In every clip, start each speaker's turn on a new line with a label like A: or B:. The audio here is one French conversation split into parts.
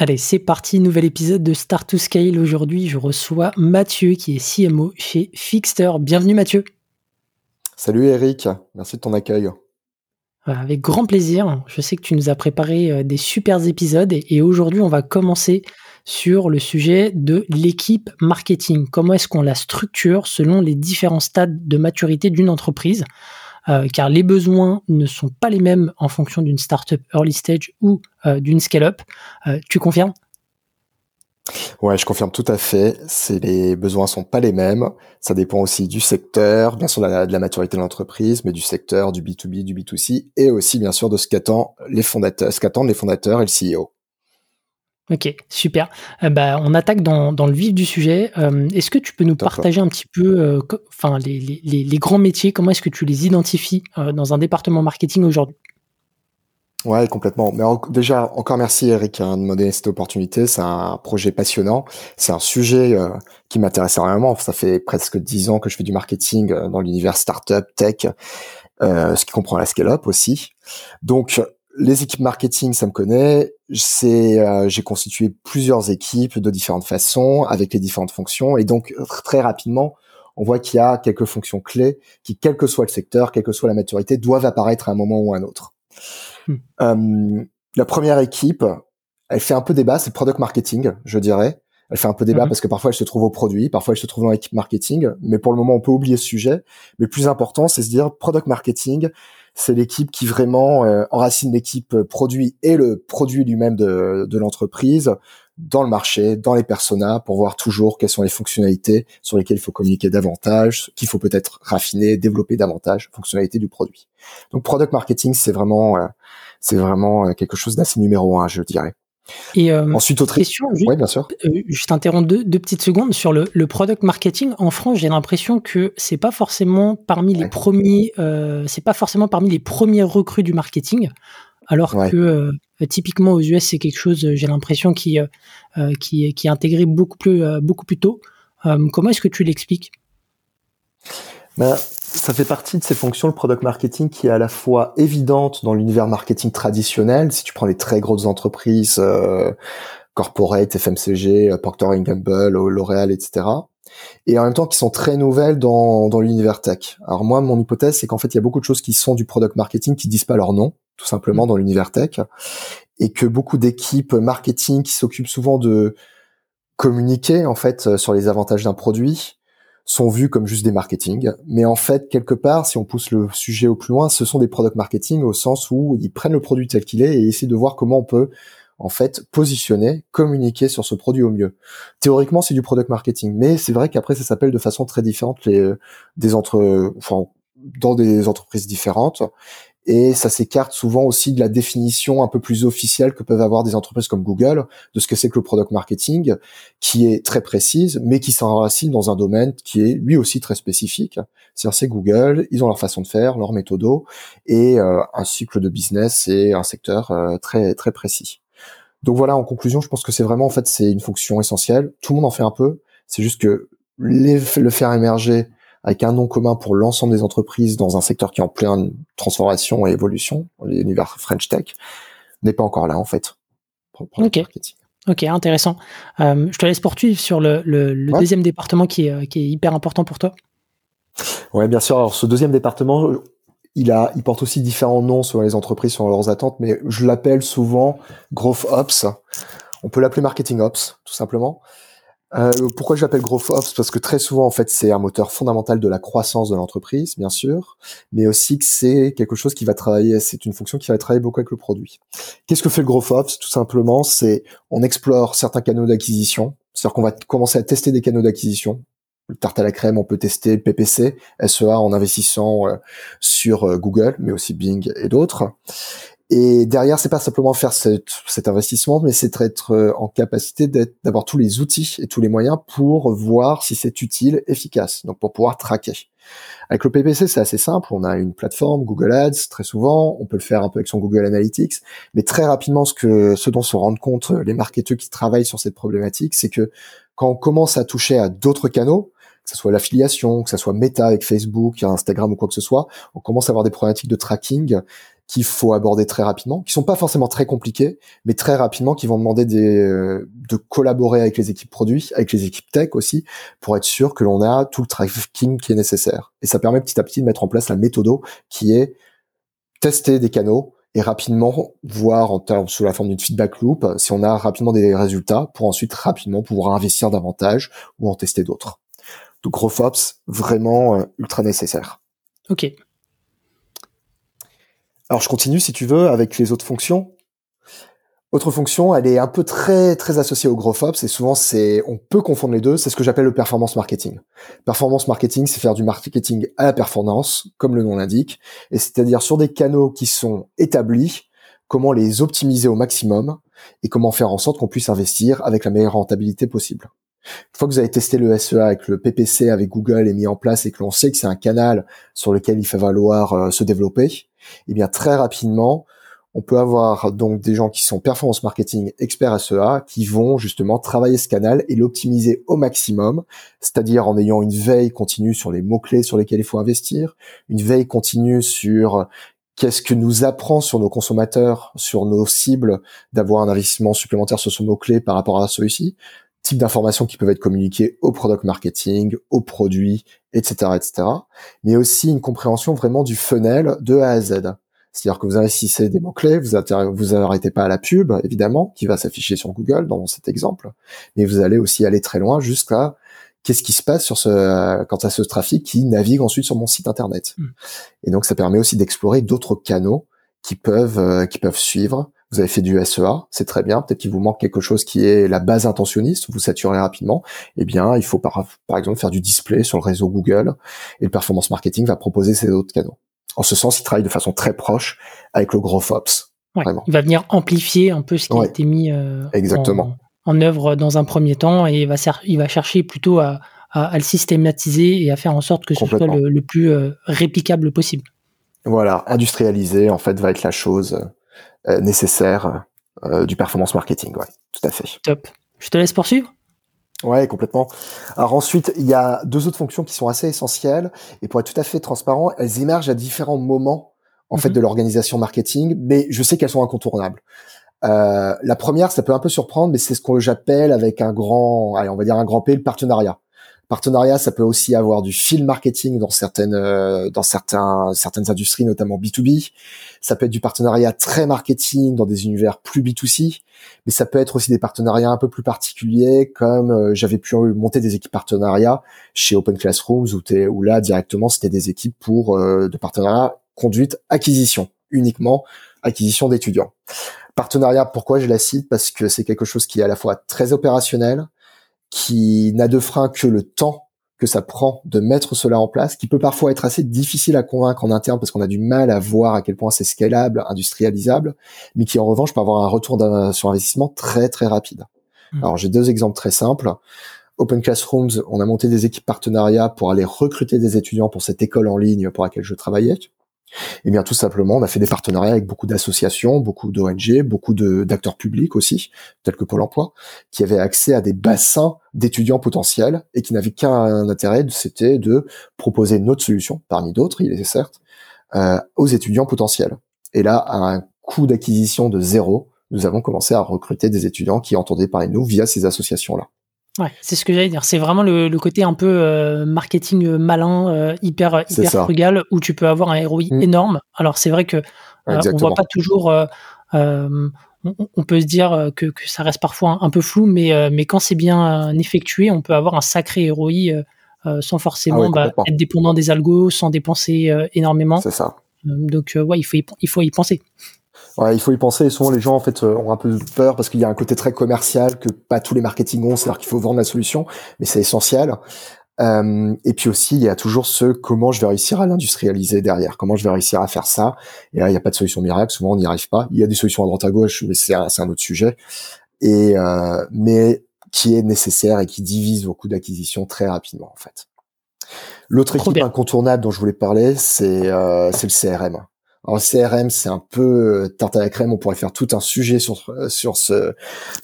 A: Allez, c'est parti, nouvel épisode de Start to Scale. Aujourd'hui, je reçois Mathieu qui est CMO chez Fixter. Bienvenue Mathieu.
B: Salut Eric, merci de ton accueil.
A: Avec grand plaisir. Je sais que tu nous as préparé euh, des super épisodes et aujourd'hui, on va commencer sur le sujet de l'équipe marketing. Comment est-ce qu'on la structure selon les différents stades de maturité d'une entreprise? euh, car les besoins ne sont pas les mêmes en fonction d'une startup early stage ou euh, d'une scale-up. Euh, tu confirmes?
B: Ouais, je confirme tout à fait. Les besoins sont pas les mêmes. Ça dépend aussi du secteur, bien sûr de la, de la maturité de l'entreprise, mais du secteur, du B2B, du B2C, et aussi bien sûr de ce qu'attendent les fondateurs, ce qu'attendent les fondateurs et le CEO.
A: Ok, super. Euh, bah, on attaque dans, dans, le vif du sujet. Euh, est-ce que tu peux nous partager un petit peu, euh, enfin les, les, les, grands métiers, comment est-ce que tu les identifies dans un département marketing aujourd'hui?
B: Ouais, complètement. Mais déjà, encore merci Eric hein, de me donner cette opportunité. C'est un projet passionnant. C'est un sujet qui m'intéresse énormément. Ça fait presque dix ans que je fais du marketing dans l'univers startup, tech, ce qui comprend la scale-up aussi. Donc, les équipes marketing, ça me connaît. C'est, euh, j'ai constitué plusieurs équipes de différentes façons avec les différentes fonctions et donc très rapidement, on voit qu'il y a quelques fonctions clés qui, quel que soit le secteur, quelle que soit la maturité, doivent apparaître à un moment ou à un autre. Hmm. Euh, la première équipe, elle fait un peu débat, c'est product marketing, je dirais. Elle fait un peu débat mhm. parce que parfois elle se trouve au produit, parfois elle se trouve dans l'équipe marketing, mais pour le moment on peut oublier ce sujet. Mais plus important, c'est se dire product marketing, c'est l'équipe qui vraiment euh, enracine l'équipe euh, produit et le produit lui-même de, de l'entreprise dans le marché, dans les personas, pour voir toujours quelles sont les fonctionnalités sur lesquelles il faut communiquer davantage, qu'il faut peut-être raffiner, développer davantage, fonctionnalités du produit. Donc product marketing, c'est vraiment, euh, c'est vraiment quelque chose d'assez numéro un, je dirais.
A: Et euh, ensuite, autre question. Juste, bien sûr. Euh, je t'interromps deux, deux, petites secondes sur le, le product marketing. En France, j'ai l'impression que c'est pas forcément parmi les premiers, euh, c'est pas forcément parmi les premiers recrues du marketing, alors que typiquement aux US, c'est quelque chose, j'ai l'impression qui, qui, qui est intégré beaucoup plus, beaucoup plus tôt. comment est-ce que tu l'expliques?
B: Ben, ça fait partie de ces fonctions, le product marketing, qui est à la fois évidente dans l'univers marketing traditionnel. Si tu prends les très grosses entreprises, euh, corporate, FMCG, euh, Procter Gamble, L'Oréal, etc. Et en même temps, qui sont très nouvelles dans, dans l'univers tech. Alors moi, mon hypothèse, c'est qu'en fait, il y a beaucoup de choses qui sont du product marketing qui disent pas leur nom, tout simplement, dans l'univers tech. Et que beaucoup d'équipes marketing qui s'occupent souvent de communiquer, en fait, sur les avantages d'un produit, sont vus comme juste des marketing. Mais en fait, quelque part, si on pousse le sujet au plus loin, ce sont des product marketing au sens où ils prennent le produit tel qu'il est et essaient de voir comment on peut en fait positionner, communiquer sur ce produit au mieux. Théoriquement, c'est du product marketing, mais c'est vrai qu'après ça s'appelle de façon très différente les des entre enfin dans des entreprises différentes et ça s'écarte souvent aussi de la définition un peu plus officielle que peuvent avoir des entreprises comme Google de ce que c'est que le product marketing, qui est très précise, mais qui s'enracine dans un domaine qui est lui aussi très spécifique. C'est-à-dire c'est Google, ils ont leur façon de faire, leur méthodo, et euh, un cycle de business et un secteur euh, très très précis. Donc voilà, en conclusion, je pense que c'est vraiment en fait c'est une fonction essentielle. Tout le monde en fait un peu. C'est juste que le faire émerger avec un nom commun pour l'ensemble des entreprises dans un secteur qui est en pleine transformation et évolution, l'univers French Tech, n'est pas encore là en fait.
A: ok. Ok, intéressant. Euh, je te laisse poursuivre sur le, deuxième département qui est, qui est hyper important pour toi.
B: Ouais, bien sûr. Alors ce deuxième département, il a, il porte aussi différents noms selon les entreprises, selon leurs attentes, mais je l'appelle souvent Growth Ops. On peut l'appeler Marketing Ops, tout simplement. Euh, pourquoi j'appelle Growth Ops Parce que très souvent, en fait, c'est un moteur fondamental de la croissance de l'entreprise, bien sûr, mais aussi que c'est quelque chose qui va travailler, c'est une fonction qui va travailler beaucoup avec le produit. Qu'est-ce que fait le Growth Ops Tout simplement, c'est on explore certains canaux d'acquisition, c'est-à-dire qu'on va commencer à tester des canaux d'acquisition. Tarte à la crème, on peut tester PPC, SEA en investissant euh, sur euh, Google, mais aussi Bing et d'autres. Et derrière, c'est pas simplement faire cet investissement, mais c'est être euh, en capacité d'avoir tous les outils et tous les moyens pour voir si c'est utile, efficace. Donc pour pouvoir traquer. Avec le PPC, c'est assez simple. On a une plateforme, Google Ads, très souvent. On peut le faire un peu avec son Google Analytics. Mais très rapidement, ce que, ce dont se rendent compte les marketeurs qui travaillent sur cette problématique, c'est que quand on commence à toucher à d'autres canaux, que ce soit l'affiliation, que ce soit Meta avec Facebook, Instagram ou quoi que ce soit, on commence à avoir des problématiques de tracking qu'il faut aborder très rapidement, qui sont pas forcément très compliqués, mais très rapidement qui vont demander des, euh, de collaborer avec les équipes produits, avec les équipes tech aussi, pour être sûr que l'on a tout le tracking qui est nécessaire. Et ça permet petit à petit de mettre en place la méthode qui est tester des canaux et rapidement voir en termes sous la forme d'une feedback loop si on a rapidement des résultats pour ensuite rapidement pouvoir investir davantage ou en tester d'autres. Donc GrowthOps, vraiment euh, ultra nécessaire.
A: Ok.
B: Alors je continue si tu veux avec les autres fonctions. Autre fonction, elle est un peu très très associée au GrowthOps et souvent c'est on peut confondre les deux. C'est ce que j'appelle le performance marketing. Performance marketing, c'est faire du marketing à la performance, comme le nom l'indique, et c'est-à-dire sur des canaux qui sont établis, comment les optimiser au maximum et comment faire en sorte qu'on puisse investir avec la meilleure rentabilité possible. Une fois que vous avez testé le SEA avec le PPC avec Google et mis en place et que l'on sait que c'est un canal sur lequel il fait valoir euh, se développer, eh bien très rapidement, on peut avoir donc des gens qui sont performance marketing experts SEA qui vont justement travailler ce canal et l'optimiser au maximum, c'est-à-dire en ayant une veille continue sur les mots-clés sur lesquels il faut investir, une veille continue sur qu'est-ce que nous apprend sur nos consommateurs, sur nos cibles, d'avoir un investissement supplémentaire sur ce mot-clé par rapport à celui-ci, type d'informations qui peuvent être communiquées au product marketing, aux produits, etc., etc. Mais aussi une compréhension vraiment du funnel de A à Z. C'est-à-dire que vous investissez des mots-clés, vous vous arrêtez pas à la pub, évidemment, qui va s'afficher sur Google dans cet exemple, mais vous allez aussi aller très loin jusqu'à qu'est-ce qui se passe sur ce, quant à ce trafic qui navigue ensuite sur mon site internet. Hmm. Et donc, ça permet aussi d'explorer d'autres canaux qui peuvent, euh, qui peuvent suivre vous avez fait du SEA, c'est très bien. Peut-être qu'il vous manque quelque chose qui est la base intentionniste, vous saturez rapidement. Eh bien, il faut par, par exemple faire du display sur le réseau Google et le performance marketing va proposer ces autres canaux. En ce sens, il travaille de façon très proche avec le Growth Ops.
A: Il va venir amplifier un peu ce qui a été mis euh,
B: Exactement.
A: En, œuvre dans un premier temps et il va, il va chercher plutôt à, à, le systématiser et à faire en sorte que ce soit le, plus euh, réplicable possible.
B: Voilà, industrialiser en fait va être la chose euh, nécessaire euh, du performance marketing. Ouais, tout à fait.
A: Top. Je te laisse poursuivre.
B: Ouais, complètement. Alors ensuite, il y a deux autres fonctions qui sont assez essentielles et pour être tout à fait transparent, elles émergent à différents moments en fait mhm. de l'organisation marketing, mais je sais qu'elles sont incontournables. Euh, la première, ça peut un peu surprendre, mais c'est ce que j'appelle avec un grand, allez, on va dire un grand P, le partenariat. Partenariat, ça peut aussi avoir du field marketing dans certaines euh, dans certains certaines industries, notamment B2B. Ça peut être du partenariat très marketing dans des univers plus B2C, mais ça peut être aussi des partenariats un peu plus particuliers, comme euh, j'avais pu monter des équipes partenariats chez Open Classrooms, où, où là directement c'était des équipes pour euh, de partenariat conduite acquisition uniquement acquisition d'étudiants. Partenariat, pourquoi je la cite? Parce que c'est quelque chose qui est à la fois très opérationnel, qui n'a de frein que le temps que ça prend de mettre cela en place, qui peut parfois être assez difficile à convaincre en interne parce qu'on a du mal à voir à quel point c'est scalable, industrialisable, mais qui en revanche peut avoir un retour sur investissement très très rapide. Hmm. Alors j'ai deux exemples très simples. Open Classrooms, on a monté des équipes partenariats pour aller recruter des étudiants pour cette école en ligne pour laquelle je travaillais. Eh bien, tout simplement, on a fait des partenariats avec beaucoup d'associations, beaucoup d'ONG, beaucoup d'acteurs publics aussi, tels que Pôle Emploi, qui avaient accès à des bassins d'étudiants potentiels et qui n'avaient qu'un intérêt, c'était de proposer une autre solution, parmi d'autres, il est certes, euh, aux étudiants potentiels. Et là, à un coût d'acquisition de zéro, nous avons commencé à recruter des étudiants qui entendaient parler de nous via ces associations-là.
A: Ouais, c'est ce que j'allais dire. C'est vraiment le, côté un peu euh, marketing euh, malin, euh, hyper hyper frugal, où tu peux avoir un ROI mm. énorme. Alors c'est vrai que on voit pas toujours. On, peut se dire que, ça reste parfois un, peu flou, mais mais quand c'est bien effectué, on peut avoir un sacré ROI sans forcément ah bah, être dépendant des algos, sans dépenser énormément.
B: C'est ça.
A: donc ouais, il faut il faut y penser.
B: Ouais, il faut y penser. Et souvent, les gens en fait euh, ont un peu peur parce qu'il y a un côté très commercial que pas tous les marketing ont, c'est-à-dire qu'il faut vendre la solution, mais c'est essentiel. Euh, et puis aussi, il y a toujours ce comment je vais réussir à l'industrialiser derrière, comment je vais réussir à faire ça? Et là, il n'y a pas de solution miracle, souvent on n'y arrive pas. Il y a des solutions à droite à gauche, mais c'est un, un, autre sujet. Et euh, mais qui est nécessaire et qui divise beaucoup d'acquisitions très rapidement en fait. L'autre équipe incontournable dont je voulais parler, c'est euh, le CRM. Alors CRM, c'est un peu euh, tarte à la crème. On pourrait faire tout un sujet sur euh, sur ce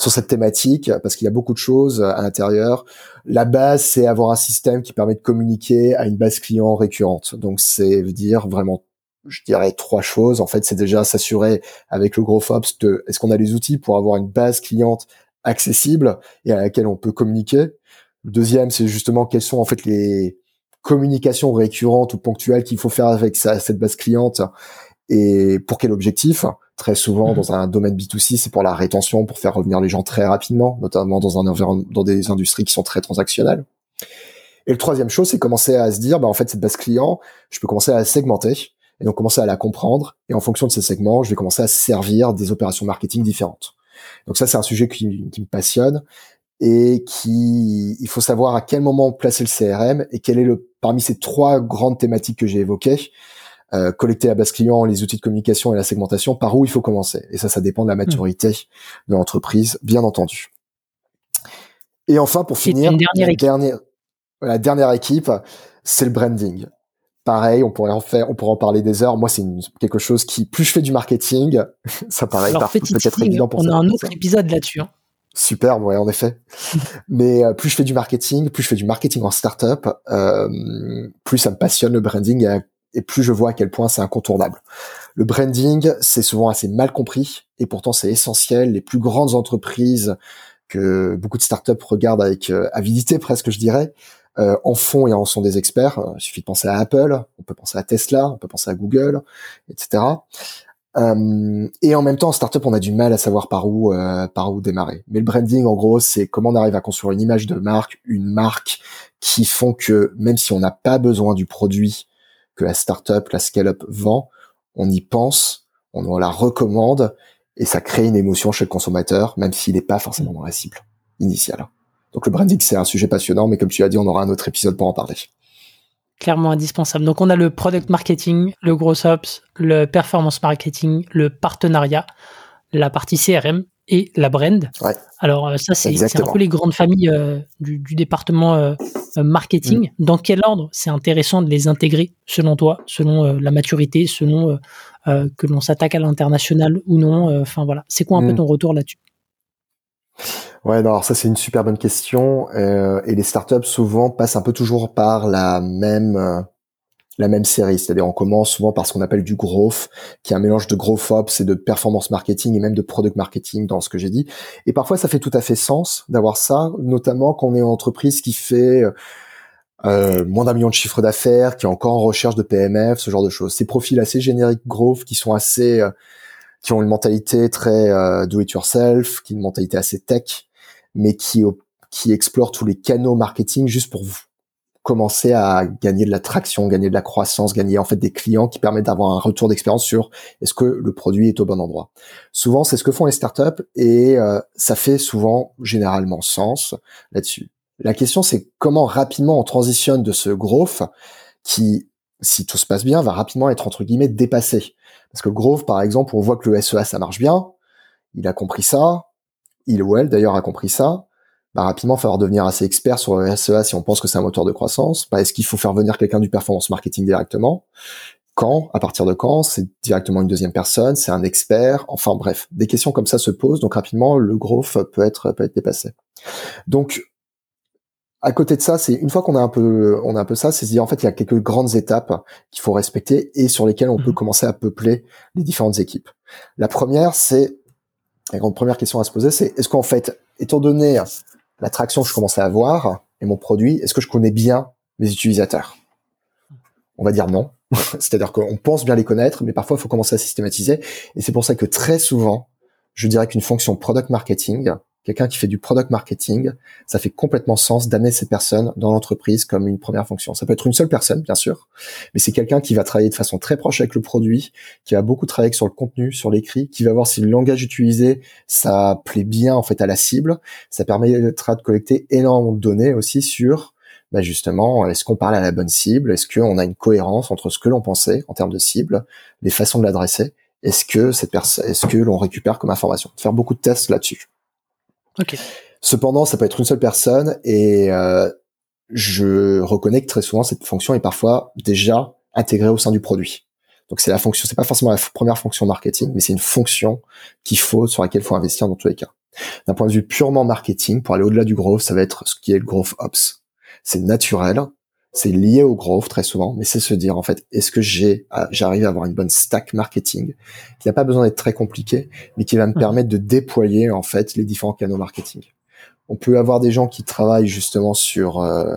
B: sur cette thématique parce qu'il y a beaucoup de choses à l'intérieur. La base, c'est avoir un système qui permet de communiquer à une base client récurrente. Donc, c'est dire vraiment, je dirais trois choses. En fait, c'est déjà s'assurer avec le gros FOPS de est-ce qu'on a les outils pour avoir une base cliente accessible et à laquelle on peut communiquer? Le deuxième, c'est justement quelles sont en fait les communications récurrentes ou ponctuelles qu'il faut faire avec cette base cliente et pour quel objectif? Très souvent, mhm. dans un domaine B2C, c'est pour la rétention, pour faire revenir les gens très rapidement, notamment dans un dans des industries qui sont très transactionnelles. Et le troisième chose, c'est commencer à se dire, bah, en fait, cette base client, je peux commencer à la segmenter, et donc commencer à la comprendre, et en fonction de ces segments, je vais commencer à servir des opérations marketing différentes. Donc ça, c'est un sujet qui, qui me passionne, et qui, il faut savoir à quel moment placer le CRM, et quel est le, parmi ces trois grandes thématiques que j'ai évoquées, euh, collecter la base client, les outils de communication et la segmentation, par où il faut commencer. Et ça, ça dépend de la maturité de l'entreprise, bien entendu. Et enfin, pour finir, dernière la, dernière, la dernière équipe, c'est le branding. Pareil, on pourrait en faire, on pourrait en parler des heures. Moi, c'est quelque chose qui, plus je fais du marketing, ça paraît peut-être évident pour
A: On a un autre épisode là-dessus. Hein.
B: Super, ouais, en effet. Mais euh, plus je fais du marketing, plus je fais du marketing en startup, euh, plus ça me passionne le branding et et plus je vois à quel point c'est incontournable. Le branding, c'est souvent assez mal compris et pourtant c'est essentiel. Les plus grandes entreprises que beaucoup de startups regardent avec euh, avidité presque, je dirais, euh, en font et en sont des experts. Il suffit de penser à Apple, on peut penser à Tesla, on peut penser à Google, etc. Euh, et en même temps, en startup, on a du mal à savoir par où euh, par où démarrer. Mais le branding, en gros, c'est comment on arrive à construire une image de marque, une marque qui font que même si on n'a pas besoin du produit que la startup, la scale-up vend, on y pense, on la recommande et ça crée une émotion chez le consommateur, même s'il n'est pas forcément dans la cible initiale. Donc le branding, c'est un sujet passionnant, mais comme tu as dit, on aura un autre épisode pour en parler.
A: Clairement indispensable. Donc on a le product marketing, le gros ops, le performance marketing, le partenariat, la partie CRM et la brand. Alors euh, ça, c'est un peu les grandes familles euh, du, département euh, marketing. Mm. Dans quel ordre c'est intéressant de les intégrer selon toi, selon la maturité, selon que l'on s'attaque à l'international ou non Enfin voilà, c'est quoi un peu mm. ton retour là-dessus?
B: Ouais, alors ça c'est une super bonne question. et les startups souvent passent un peu toujours par la même la même série. C'est-à-dire, on commence souvent par ce qu'on appelle du growth, qui est un mélange de growth ops et de performance marketing et même de product marketing dans ce que j'ai dit. Et parfois, ça fait tout à fait sens d'avoir ça, notamment quand on est une entreprise qui fait euh, moins d'un million de chiffre d'affaires, qui est encore en recherche de PMF, ce genre de choses. Ces profils assez génériques growth qui sont assez, euh, qui ont une mentalité très euh, do it yourself, qui ont une mentalité assez tech, mais qui qui explorent tous les canaux marketing juste pour vous commencer à gagner de la traction, gagner de la croissance, gagner en fait des clients qui permettent d'avoir un retour d'expérience sur est-ce que le produit est au bon endroit. Souvent, c'est ce que font les startups et euh, ça fait souvent généralement sens là-dessus. La question, c'est comment rapidement on transitionne de ce growth qui, si tout se passe bien, va rapidement être entre guillemets dépassé. Parce que growth, par exemple, on voit que le SEA ça marche bien, il a compris ça, il ou elle d'ailleurs a compris ça bah, rapidement, il va falloir devenir assez expert sur le SEA si on pense que c'est un moteur de croissance. Bah, Est-ce qu'il faut faire venir quelqu'un du performance marketing directement? Quand? À partir de quand? C'est directement une deuxième personne? C'est un expert? Enfin bref, des questions comme ça se posent. Donc rapidement, le growth peut être peut être dépassé. Donc à côté de ça, c'est une fois qu'on a un peu, on a un peu ça, c'est se dire en fait il y a quelques grandes étapes qu'il faut respecter et sur lesquelles on peut mhm. commencer à peupler les différentes équipes. La première, c'est la grande première question à se poser, c'est est-ce qu'en fait, étant donné l'attraction que je commençais à avoir et mon produit, est-ce que je connais bien mes utilisateurs? On va dire non. C'est-à-dire qu'on pense bien les connaître, mais parfois il faut commencer à systématiser. Et c'est pour ça que très souvent, je dirais qu'une fonction product marketing quelqu'un qui fait du product marketing, ça fait complètement sens d'amener ces personnes dans l'entreprise comme une première fonction. Ça peut être une seule personne, bien sûr, mais c'est quelqu'un qui va travailler de façon très proche avec le produit, qui va beaucoup travailler sur le contenu, sur l'écrit, qui va voir si le langage utilisé, ça plaît bien en fait à la cible. Ça permettra de collecter énormément de données aussi sur bah justement, est-ce qu'on parle à la bonne cible? Est-ce qu'on a une cohérence entre ce que l'on pensait en termes de cible, les façons de l'adresser? Est-ce que cette personne, est-ce que l'on récupère comme information? Faire beaucoup de tests là-dessus.
A: Ok.
B: Cependant, ça peut être une seule personne et euh, je reconnais que très souvent cette fonction est parfois déjà intégrée au sein du produit. Donc c'est la fonction, c'est pas forcément la première fonction marketing, mais c'est une fonction qu'il faut sur laquelle il faut investir dans tous les cas. D'un point de vue purement marketing, pour aller au-delà du growth, ça va être ce qui est le growth ops. C'est naturel, c'est lié au growth très souvent, mais c'est se dire en fait, est-ce que j'ai, ah, j'arrive à avoir une bonne stack marketing qui n'a pas besoin d'être très compliqué, mais qui va me mmh. permettre de déployer en fait les différents canaux marketing? On peut avoir des gens qui travaillent justement sur euh,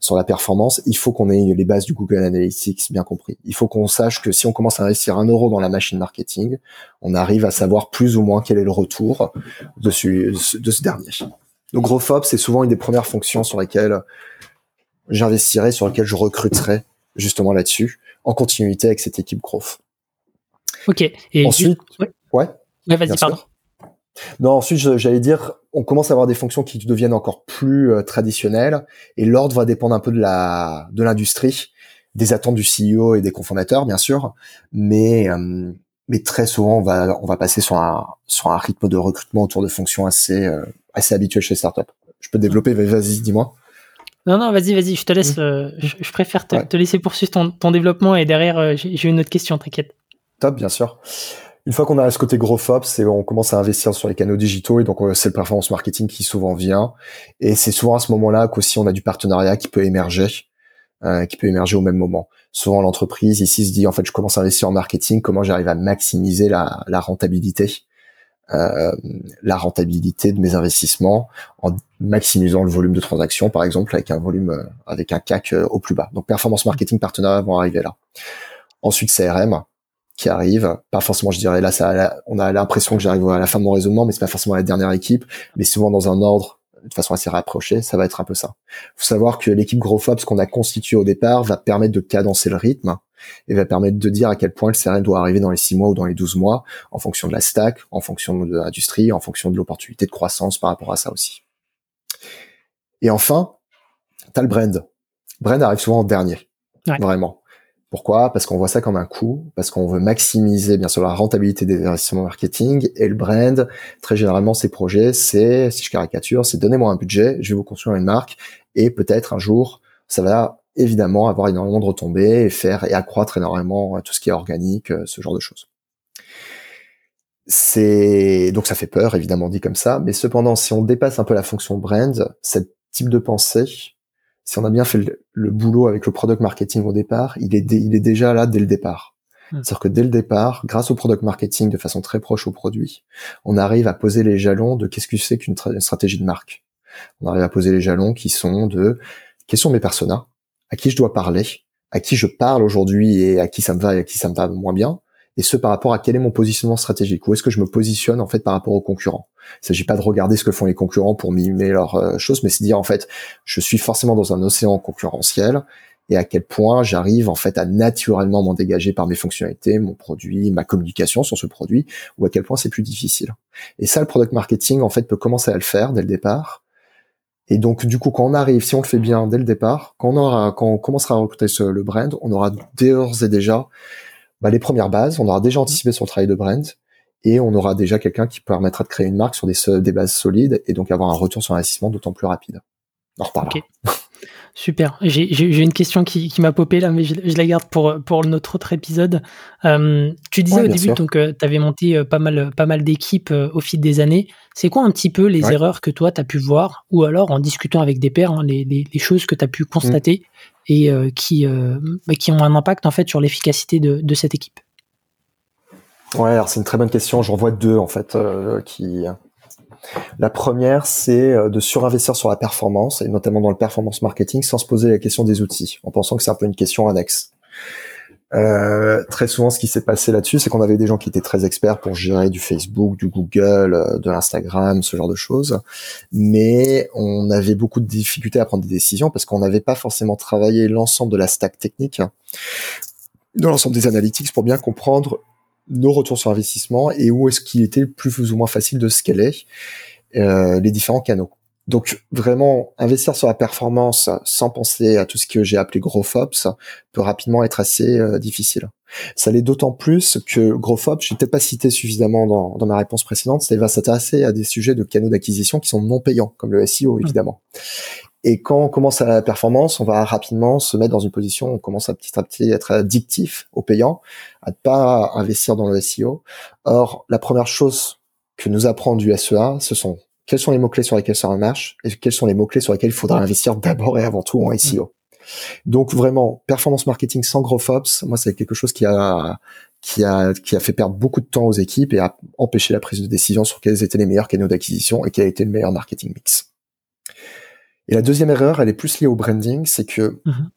B: sur la performance, il faut qu'on ait les bases du Google Analytics bien compris. Il faut qu'on sache que si on commence à investir un euro dans la machine marketing, on arrive à savoir plus ou moins quel est le retour de ce, de ce dernier. Donc GrowthOps, c'est souvent une des premières fonctions sur lesquelles j'investirai, sur lesquelles je recruterai justement là-dessus, en continuité avec cette équipe Growth.
A: Ok. Et
B: ensuite, ouais.
A: ouais vas-y, pardon.
B: Non, ensuite, j'allais dire, on commence à avoir des fonctions qui deviennent encore plus euh, traditionnelles et l'ordre va dépendre un peu de la de l'industrie, des attentes du CEO et des cofondateurs, bien sûr, mais euh, mais très souvent on va on va passer sur un sur un rythme de recrutement autour de fonctions assez euh, assez habituelles chez les startups. Je peux développer, vas-y, dis-moi.
A: Non, non, vas-y, vas-y, je te laisse. Mmh. je, préfère te, te, laisser poursuivre ton, ton développement et derrière, j'ai une autre question, t'inquiète.
B: Top, bien sûr une fois qu'on a ce côté gros FOP, c'est on commence à investir sur les canaux digitaux et donc euh, c'est le performance marketing qui souvent vient. Et c'est souvent à ce moment-là qu'aussi on a du partenariat qui peut émerger, euh, qui peut émerger au même moment. Souvent l'entreprise ici se dit en fait je commence à investir en marketing, comment j'arrive à maximiser la, la rentabilité, euh, la rentabilité de mes investissements en maximisant le volume de transactions par exemple avec un volume euh, avec un CAC au plus bas. Donc performance marketing partenariat vont arriver là. Ensuite CRM qui arrive. Pas forcément, je dirais là, ça, on a l'impression que j'arrive à la fin de mon raisonnement, mais c'est pas forcément la dernière équipe, mais souvent dans un ordre de façon assez rapprochée, ça va être un peu ça. Faut savoir que l'équipe GrowFops qu'on a constituée au départ va permettre de cadencer le rythme et va permettre de dire à quel point le CRM doit arriver dans les 6 mois ou dans les 12 mois, en fonction de la stack, en fonction de l'industrie, en fonction de l'opportunité de croissance par rapport à ça aussi. Et enfin, t'as le brand. Brand arrive souvent en dernier. Vraiment. Pourquoi? Parce qu'on voit ça comme un coût, parce qu'on veut maximiser bien sûr la rentabilité des investissements marketing et le brand. Très généralement, ces projets, c'est, si je caricature, c'est donnez-moi un budget, je vais vous construire une marque et peut-être un jour, ça va évidemment avoir énormément de retombées et faire et accroître énormément tout ce qui est organique, euh, ce genre de choses. C'est donc ça fait peur évidemment dit comme ça, mais cependant si on dépasse un peu la fonction brand, ce type de pensée si on a bien fait le, boulot avec le product marketing au départ, il est, il est déjà là dès le départ. Hmm. C'est-à-dire que dès le départ, grâce au product marketing de façon très proche au produit, on arrive à poser les jalons de qu'est-ce que c'est qu'une stratégie de marque. On arrive à poser les jalons qui sont de quels sont mes personas, à qui je dois parler, à qui je parle aujourd'hui et à qui ça me va et à qui ça me va moins bien, et ce par rapport à quel est mon positionnement stratégique, où est-ce que je me positionne en fait par rapport aux concurrents? Il s'agit pas de regarder ce que font les concurrents pour mimer leurs euh, choses, mais c'est dire en fait, je suis forcément dans un océan concurrentiel et à quel point j'arrive en fait à naturellement m'en dégager par mes fonctionnalités, mon produit, ma communication sur ce produit, ou à quel point c'est plus difficile. Et ça, le product marketing en fait peut commencer à le faire dès le départ. Et donc du coup, quand on arrive, si on le fait bien dès le départ, quand on aura, quand on commencera à recruter le brand, on aura d'ores et déjà bah, les premières bases, on aura déjà anticipé sur le travail de brand et on aura déjà quelqu'un qui permettra de créer une marque sur des, des bases solides et donc avoir un retour sur investissement d'autant plus rapide. On reparlera.
A: Super. J'ai une question qui, qui m'a popé là, mais je, la garde pour, pour notre autre épisode. Euh, tu disais au début donc que tu avais monté euh, pas mal, pas mal d'équipes euh, au fil des années. C'est quoi un petit peu les erreurs que toi tu as pu voir ou alors en discutant avec des pairs, hein, les, les, les, choses que tu as pu constater et qui, qui ont un impact en fait sur l'efficacité de, de cette équipe?
B: Ouais, alors c'est une très bonne question. J'en vois deux en fait qui la première, c'est euh, de surinvestir sur la performance, et notamment dans le performance marketing, sans se poser la question des outils, en pensant que c'est un peu une question annexe. Euh, très souvent, ce qui s'est passé là-dessus, c'est qu'on avait des gens qui étaient très experts pour gérer du Facebook, du Google, euh, de l'Instagram, ce genre de choses, mais on avait beaucoup de difficultés à prendre des décisions parce qu'on n'avait pas forcément travaillé l'ensemble de la stack technique, de l'ensemble des analytics pour bien comprendre nos retours sur investissement et où est-ce qu'il était plus ou moins facile de scaler euh, les différents canaux. Donc vraiment investir sur la performance sans penser à tout ce que j'ai appelé gros FOPS peut rapidement être assez euh, difficile. Ça l'est d'autant plus que gros je peut-être pas cité suffisamment dans, dans ma réponse précédente, c'est va s'intéresser à des sujets de canaux d'acquisition qui sont non payants, comme le SEO évidemment. Et quand on commence à la performance, on va rapidement se mettre dans une position, on commence à petit à petit être addictif au payant, à ne pas investir dans le SEO. Or, la première chose que nous apprend du SEA, ce sont quels sont les mots-clés sur lesquels ça marche et quels sont les mots-clés sur lesquels il faudra investir d'abord et avant tout en SEO. Donc vraiment, performance marketing sans gros FOPS, moi c'est quelque chose qui a qui a qui a fait perdre beaucoup de temps aux équipes et a empêché la prise de décision sur quels étaient les meilleurs canaux d'acquisition et quel a été le meilleur marketing mix. Et la deuxième erreur, elle est plus liée au branding, c'est que mhm.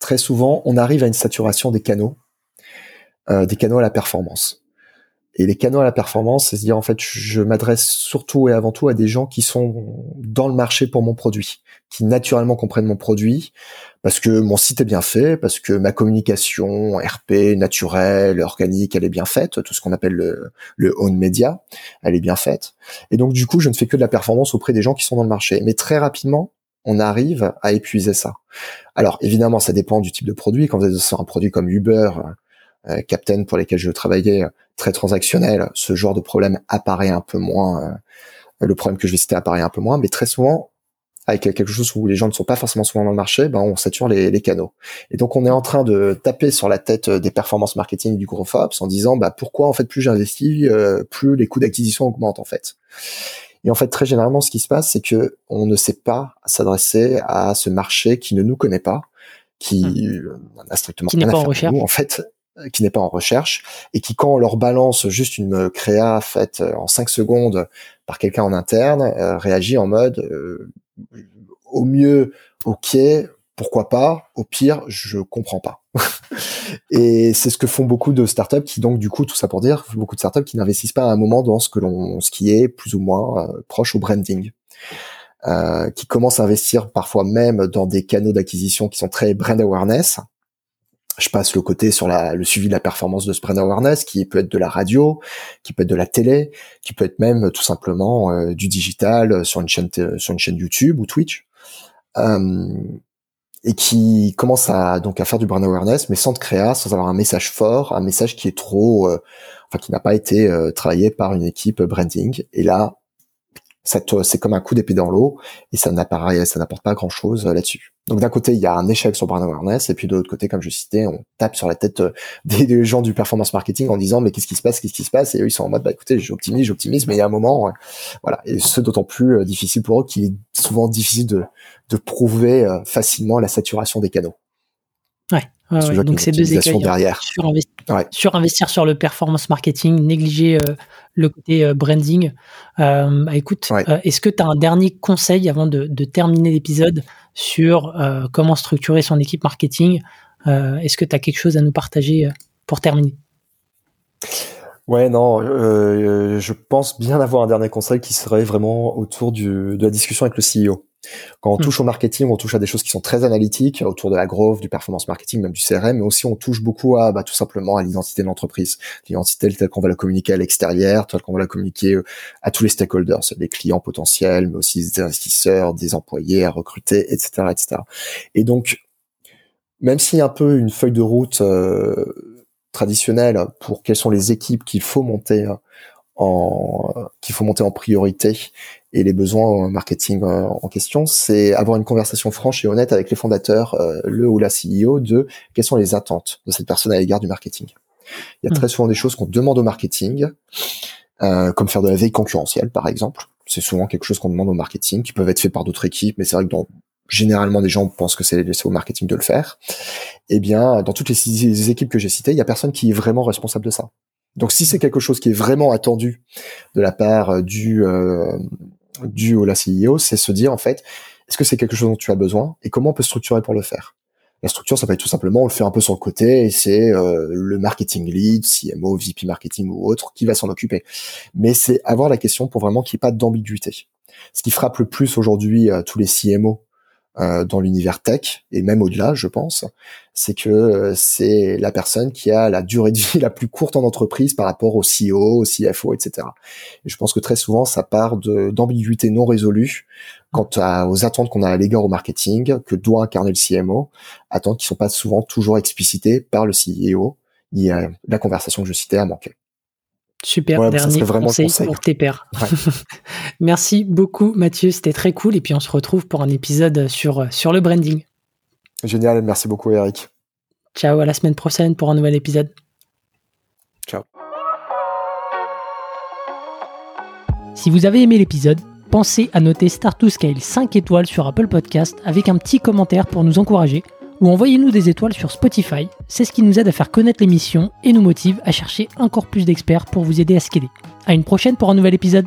B: très souvent on arrive à une saturation des canaux, euh, des canaux à la performance. Et les canaux à la performance, c'est à dire en fait, je m'adresse surtout et avant tout à des gens qui sont dans le marché pour mon produit, qui naturellement comprennent mon produit, parce que mon site est bien fait, parce que ma communication RP naturelle, organique, elle est bien faite, tout ce qu'on appelle le, le own media, elle est bien faite. Et donc du coup, je ne fais que de la performance auprès des gens qui sont dans le marché. Mais très rapidement, on arrive à épuiser ça. Alors évidemment, ça dépend du type de produit. Quand vous êtes sur un produit comme Uber, euh, Captain pour lesquels je travaillais, très transactionnel, ce genre de problème apparaît un peu moins. Euh, le problème que je vais citer apparaît un peu moins, mais très souvent, avec quelque chose où les gens ne sont pas forcément souvent dans le marché, ben on sature les, canaux. Et donc on est en train de taper sur la tête des performances marketing du gros en disant bah pourquoi en fait plus j'investis, euh, plus les coûts d'acquisition augmentent en fait. Et en fait très généralement ce qui se passe c'est que on ne sait pas s'adresser à ce marché qui ne nous connaît pas, qui
A: hmm.
B: n'a strictement
A: qui n'est pas en recherche.
B: en fait euh, qui n'est pas en recherche et qui quand on leur balance juste une créa faite euh, en 5 secondes par quelqu'un en interne euh, réagit en mode au mieux ok pourquoi pas au pire je comprends pas. Et c'est ce que font beaucoup de startups qui donc du coup tout ça pour dire beaucoup de startups qui n'investissent pas à un moment dans ce que l'on ce qui est plus ou moins proche au branding. Euh, qui commencent à investir parfois même dans des canaux d'acquisition qui sont très brand awareness. Je passe le côté sur la, le suivi de la performance de ce brand awareness, qui peut être de la radio, qui peut être de la télé, qui peut être même tout simplement euh, du digital sur une chaîne sur une chaîne YouTube ou Twitch, euh, et qui commence à donc à faire du brand awareness, mais sans de créa, sans avoir un message fort, un message qui est trop, euh, enfin qui n'a pas été euh, travaillé par une équipe branding. Et là, c'est comme un coup d'épée dans l'eau et ça n'apparaît, ça n'apporte pas grand chose là-dessus. Donc d'un côté, il y a un échec sur brand awareness, et puis de l'autre côté, comme je citais, on tape sur la tête euh, des, gens du performance marketing en disant mais qu'est-ce qui se passe, qu'est-ce qui se passe, et eux ils sont en mode bah écoutez, j'optimise, j'optimise, mais il y a un moment, voilà, et ce d'autant plus euh, difficile pour eux qu'il est souvent difficile de, de prouver euh, facilement la saturation des canaux.
A: Ouais. Donc c'est deux écueils. Hein.
B: Derrière.
A: Surinvestir, sur le performance marketing, négliger le côté branding. Euh, bah, écoute, est-ce que tu as un dernier conseil avant de, de terminer l'épisode sur euh, comment structurer son équipe marketing? Euh, est-ce que tu as quelque chose à nous partager euh, pour terminer?
B: Ouais, non, je pense bien avoir un dernier conseil qui serait vraiment autour du, de la discussion avec le CEO. Quand on hmm. touche au marketing, on touche à des choses qui sont très analytiques, autour de la growth, du performance marketing, même du CRM, mais aussi on touche beaucoup à bah, tout simplement à l'identité de l'entreprise, l'identité telle qu'on va la communiquer à l'extérieur, telle qu'on va la communiquer euh, à tous les stakeholders, des clients potentiels, mais aussi des investisseurs, des employés à recruter, etc., etc. Et donc, même s'il y a un peu une feuille de route euh, traditionnelle pour quelles sont les équipes qu'il faut monter en qu'il faut monter en priorité et les besoins marketing euh, en question, c'est avoir une conversation franche et honnête avec les fondateurs, euh, le ou la CEO, de quelles sont les attentes de cette personne à l'égard du marketing. Il y a hmm. très souvent des choses qu'on demande au marketing, euh, comme faire de la veille concurrentielle, par exemple. C'est souvent quelque chose qu'on demande au marketing, qui peuvent être faits par d'autres équipes, mais c'est vrai que dans, généralement des gens pensent que c'est au marketing de le faire. Eh bien, dans toutes les, équipes que j'ai citées, il y a personne qui est vraiment responsable de ça. Donc, si c'est quelque chose qui est vraiment attendu de la part du du ou la CEO, c'est se dire en fait, est-ce que c'est quelque chose dont tu as besoin et comment on peut structurer pour le faire? La structure, ça peut être tout simplement, on le fait un peu sur le côté et c'est euh, le marketing lead, CMO, VP marketing ou autre qui va s'en occuper. Mais c'est avoir la question pour vraiment qu'il n'y ait pas d'ambiguïté. Ce qui frappe le plus aujourd'hui euh, tous les CMO euh, dans l'univers tech et même au-delà, je pense, c'est que euh, c'est la personne qui a la durée de vie la plus courte en entreprise par rapport au CEO, au CFO, etc. Et je pense que très souvent, ça part d'ambiguïté non résolue quant aux attentes qu'on a à l'égard au marketing, que doit incarner le CMO, attentes qui sont pas souvent toujours explicitées par le CEO. Y a la conversation que je citais à manquer.
A: Super, dernier conseil, pour tes pairs. Merci beaucoup Mathieu, c'était très cool et puis on se retrouve pour un épisode sur, sur le branding.
B: Génial, merci beaucoup Eric.
A: Ciao, à la semaine prochaine pour un nouvel épisode.
B: Ciao.
A: Si vous avez aimé l'épisode, pensez à noter Start to Scale 5 étoiles sur Apple Podcast avec un petit commentaire pour nous encourager ou envoyez-nous des étoiles sur Spotify. C'est ce qui nous aide à faire connaître l'émission et nous motive à chercher encore plus d'experts pour vous aider à scaler. À une prochaine pour un nouvel épisode.